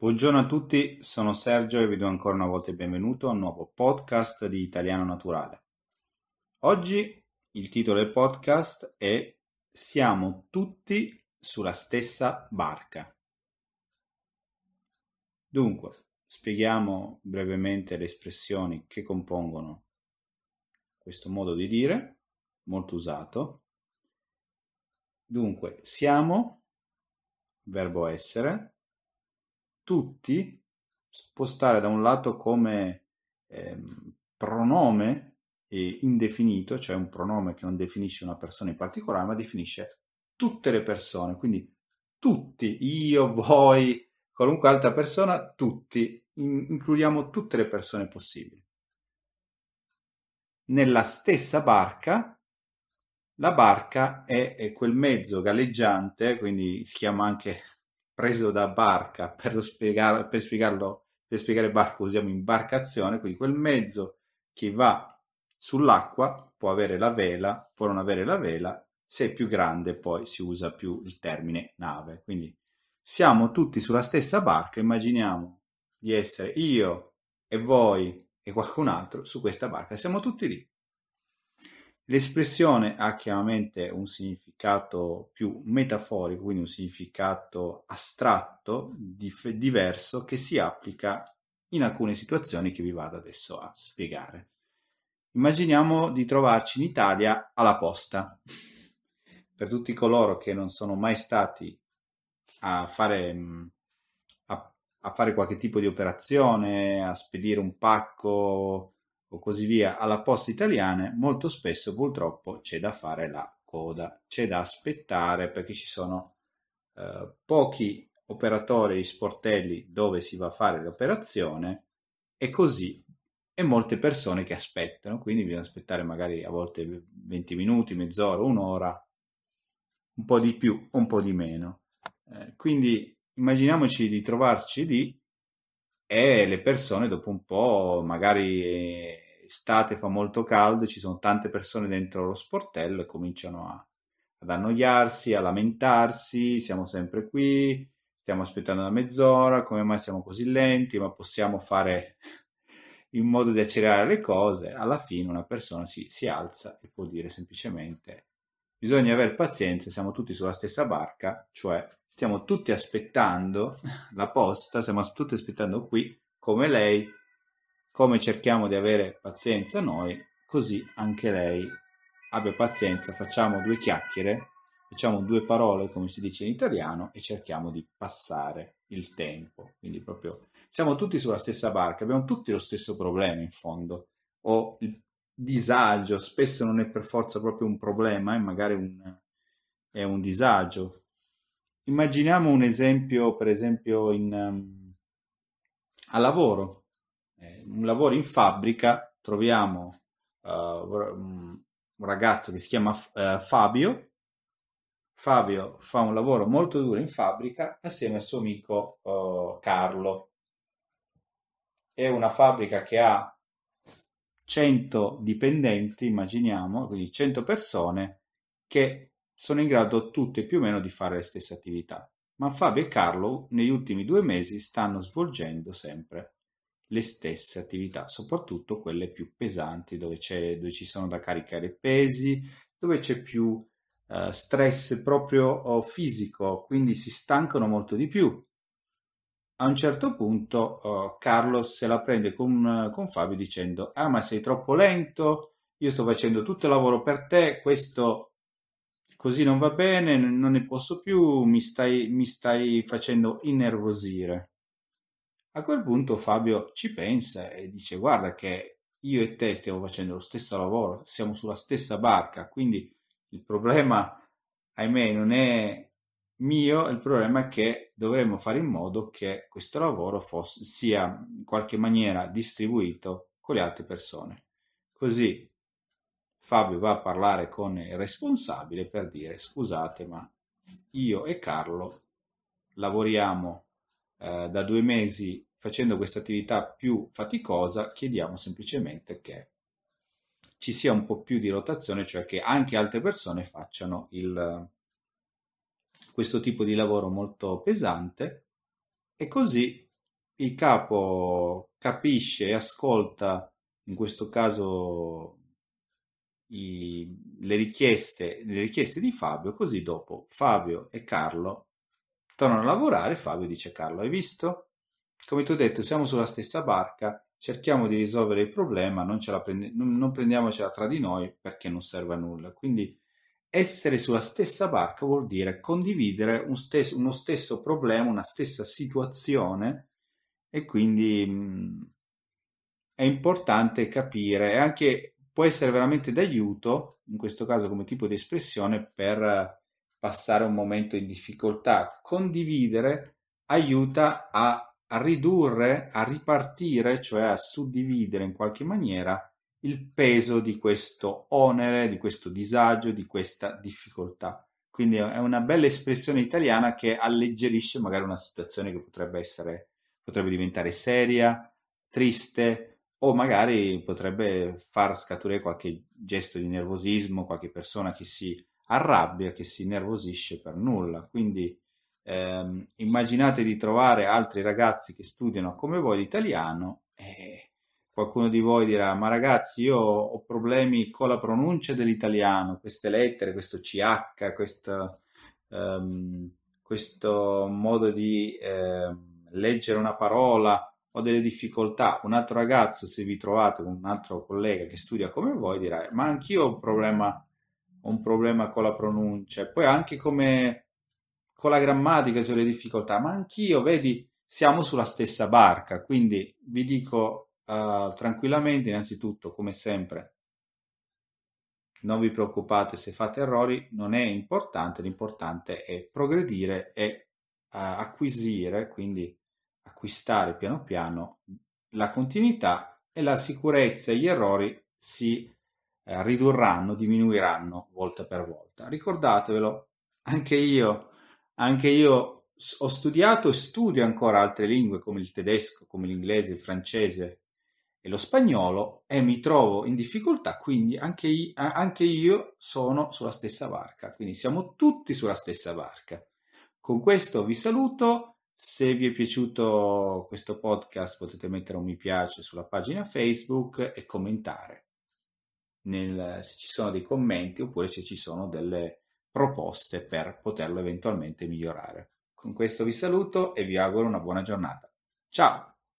Buongiorno a tutti, sono Sergio e vi do ancora una volta il benvenuto a un nuovo podcast di Italiano Naturale. Oggi il titolo del podcast è Siamo tutti sulla stessa barca. Dunque, spieghiamo brevemente le espressioni che compongono questo modo di dire, molto usato. Dunque, siamo, verbo essere, tutti spostare da un lato come eh, pronome indefinito, cioè un pronome che non definisce una persona in particolare, ma definisce tutte le persone, quindi tutti, io, voi, qualunque altra persona, tutti, in- includiamo tutte le persone possibili. Nella stessa barca, la barca è, è quel mezzo galleggiante, quindi si chiama anche preso da barca, per, spiegare, per, spiegarlo, per spiegare barca usiamo imbarcazione, quindi quel mezzo che va sull'acqua può avere la vela, può non avere la vela, se è più grande poi si usa più il termine nave. Quindi siamo tutti sulla stessa barca, immaginiamo di essere io e voi e qualcun altro su questa barca, siamo tutti lì. L'espressione ha chiaramente un significato più metaforico, quindi un significato astratto, dif- diverso, che si applica in alcune situazioni che vi vado adesso a spiegare. Immaginiamo di trovarci in Italia alla posta. Per tutti coloro che non sono mai stati a fare, a, a fare qualche tipo di operazione, a spedire un pacco o così via alla posta italiane, molto spesso purtroppo c'è da fare la coda, c'è da aspettare perché ci sono eh, pochi operatori sportelli dove si va a fare l'operazione e così e molte persone che aspettano, quindi bisogna aspettare magari a volte 20 minuti, mezz'ora, un'ora, un po' di più, un po' di meno. Eh, quindi immaginiamoci di trovarci lì e le persone dopo un po', magari estate fa molto caldo, ci sono tante persone dentro lo sportello e cominciano a, ad annoiarsi, a lamentarsi, siamo sempre qui, stiamo aspettando una mezz'ora, come mai siamo così lenti, ma possiamo fare in modo di accelerare le cose, alla fine una persona si, si alza e può dire semplicemente bisogna avere pazienza, siamo tutti sulla stessa barca, cioè stiamo tutti aspettando la posta, stiamo tutti aspettando qui, come lei, come cerchiamo di avere pazienza noi, così anche lei abbia pazienza, facciamo due chiacchiere, facciamo due parole, come si dice in italiano, e cerchiamo di passare il tempo. Quindi proprio siamo tutti sulla stessa barca, abbiamo tutti lo stesso problema in fondo, o il disagio, spesso non è per forza proprio un problema, è magari un, è un disagio, Immaginiamo un esempio, per esempio, in, um, a lavoro. Eh, un lavoro in fabbrica, troviamo uh, un ragazzo che si chiama uh, Fabio. Fabio fa un lavoro molto duro in fabbrica assieme al suo amico uh, Carlo. È una fabbrica che ha 100 dipendenti, immaginiamo, quindi 100 persone che sono in grado tutte più o meno di fare le stesse attività, ma Fabio e Carlo negli ultimi due mesi stanno svolgendo sempre le stesse attività, soprattutto quelle più pesanti, dove, dove ci sono da caricare pesi, dove c'è più uh, stress proprio uh, fisico, quindi si stancano molto di più. A un certo punto uh, Carlo se la prende con, con Fabio dicendo ah ma sei troppo lento, io sto facendo tutto il lavoro per te, questo così non va bene, non ne posso più, mi stai, mi stai facendo innervosire. A quel punto Fabio ci pensa e dice guarda che io e te stiamo facendo lo stesso lavoro, siamo sulla stessa barca, quindi il problema, ahimè, non è mio, il problema è che dovremmo fare in modo che questo lavoro fosse, sia in qualche maniera distribuito con le altre persone. Così Fabio va a parlare con il responsabile per dire scusate ma io e Carlo lavoriamo eh, da due mesi facendo questa attività più faticosa, chiediamo semplicemente che ci sia un po' più di rotazione, cioè che anche altre persone facciano il, questo tipo di lavoro molto pesante e così il capo capisce e ascolta, in questo caso, i, le, richieste, le richieste di Fabio, così dopo Fabio e Carlo tornano a lavorare, Fabio dice Carlo, hai visto? Come ti ho detto, siamo sulla stessa barca, cerchiamo di risolvere il problema, non, prende, non prendiamocela tra di noi perché non serve a nulla. Quindi essere sulla stessa barca vuol dire condividere un stesso, uno stesso problema, una stessa situazione e quindi mh, è importante capire e anche può essere veramente d'aiuto, in questo caso come tipo di espressione, per passare un momento di difficoltà. Condividere aiuta a ridurre, a ripartire, cioè a suddividere in qualche maniera il peso di questo onere, di questo disagio, di questa difficoltà. Quindi è una bella espressione italiana che alleggerisce magari una situazione che potrebbe essere, potrebbe diventare seria, triste o magari potrebbe far scaturire qualche gesto di nervosismo, qualche persona che si arrabbia, che si nervosisce per nulla. Quindi eh, immaginate di trovare altri ragazzi che studiano come voi l'italiano e qualcuno di voi dirà ma ragazzi io ho problemi con la pronuncia dell'italiano, queste lettere, questo CH, questo, um, questo modo di eh, leggere una parola, ho delle difficoltà. Un altro ragazzo, se vi trovate con un altro collega che studia come voi, dirà ma anch'io ho un problema, ho un problema con la pronuncia. Poi anche come con la grammatica sulle difficoltà, ma anch'io, vedi, siamo sulla stessa barca, quindi vi dico uh, tranquillamente, innanzitutto, come sempre, non vi preoccupate se fate errori, non è importante, l'importante è progredire e uh, acquisire, quindi acquistare piano piano la continuità e la sicurezza e gli errori si uh, ridurranno, diminuiranno volta per volta. Ricordatevelo, anche io anche io ho studiato e studio ancora altre lingue come il tedesco, come l'inglese, il francese e lo spagnolo e mi trovo in difficoltà, quindi anche io, anche io sono sulla stessa barca, quindi siamo tutti sulla stessa barca. Con questo vi saluto, se vi è piaciuto questo podcast potete mettere un mi piace sulla pagina Facebook e commentare nel, se ci sono dei commenti oppure se ci sono delle proposte per poterlo eventualmente migliorare. Con questo vi saluto e vi auguro una buona giornata. Ciao!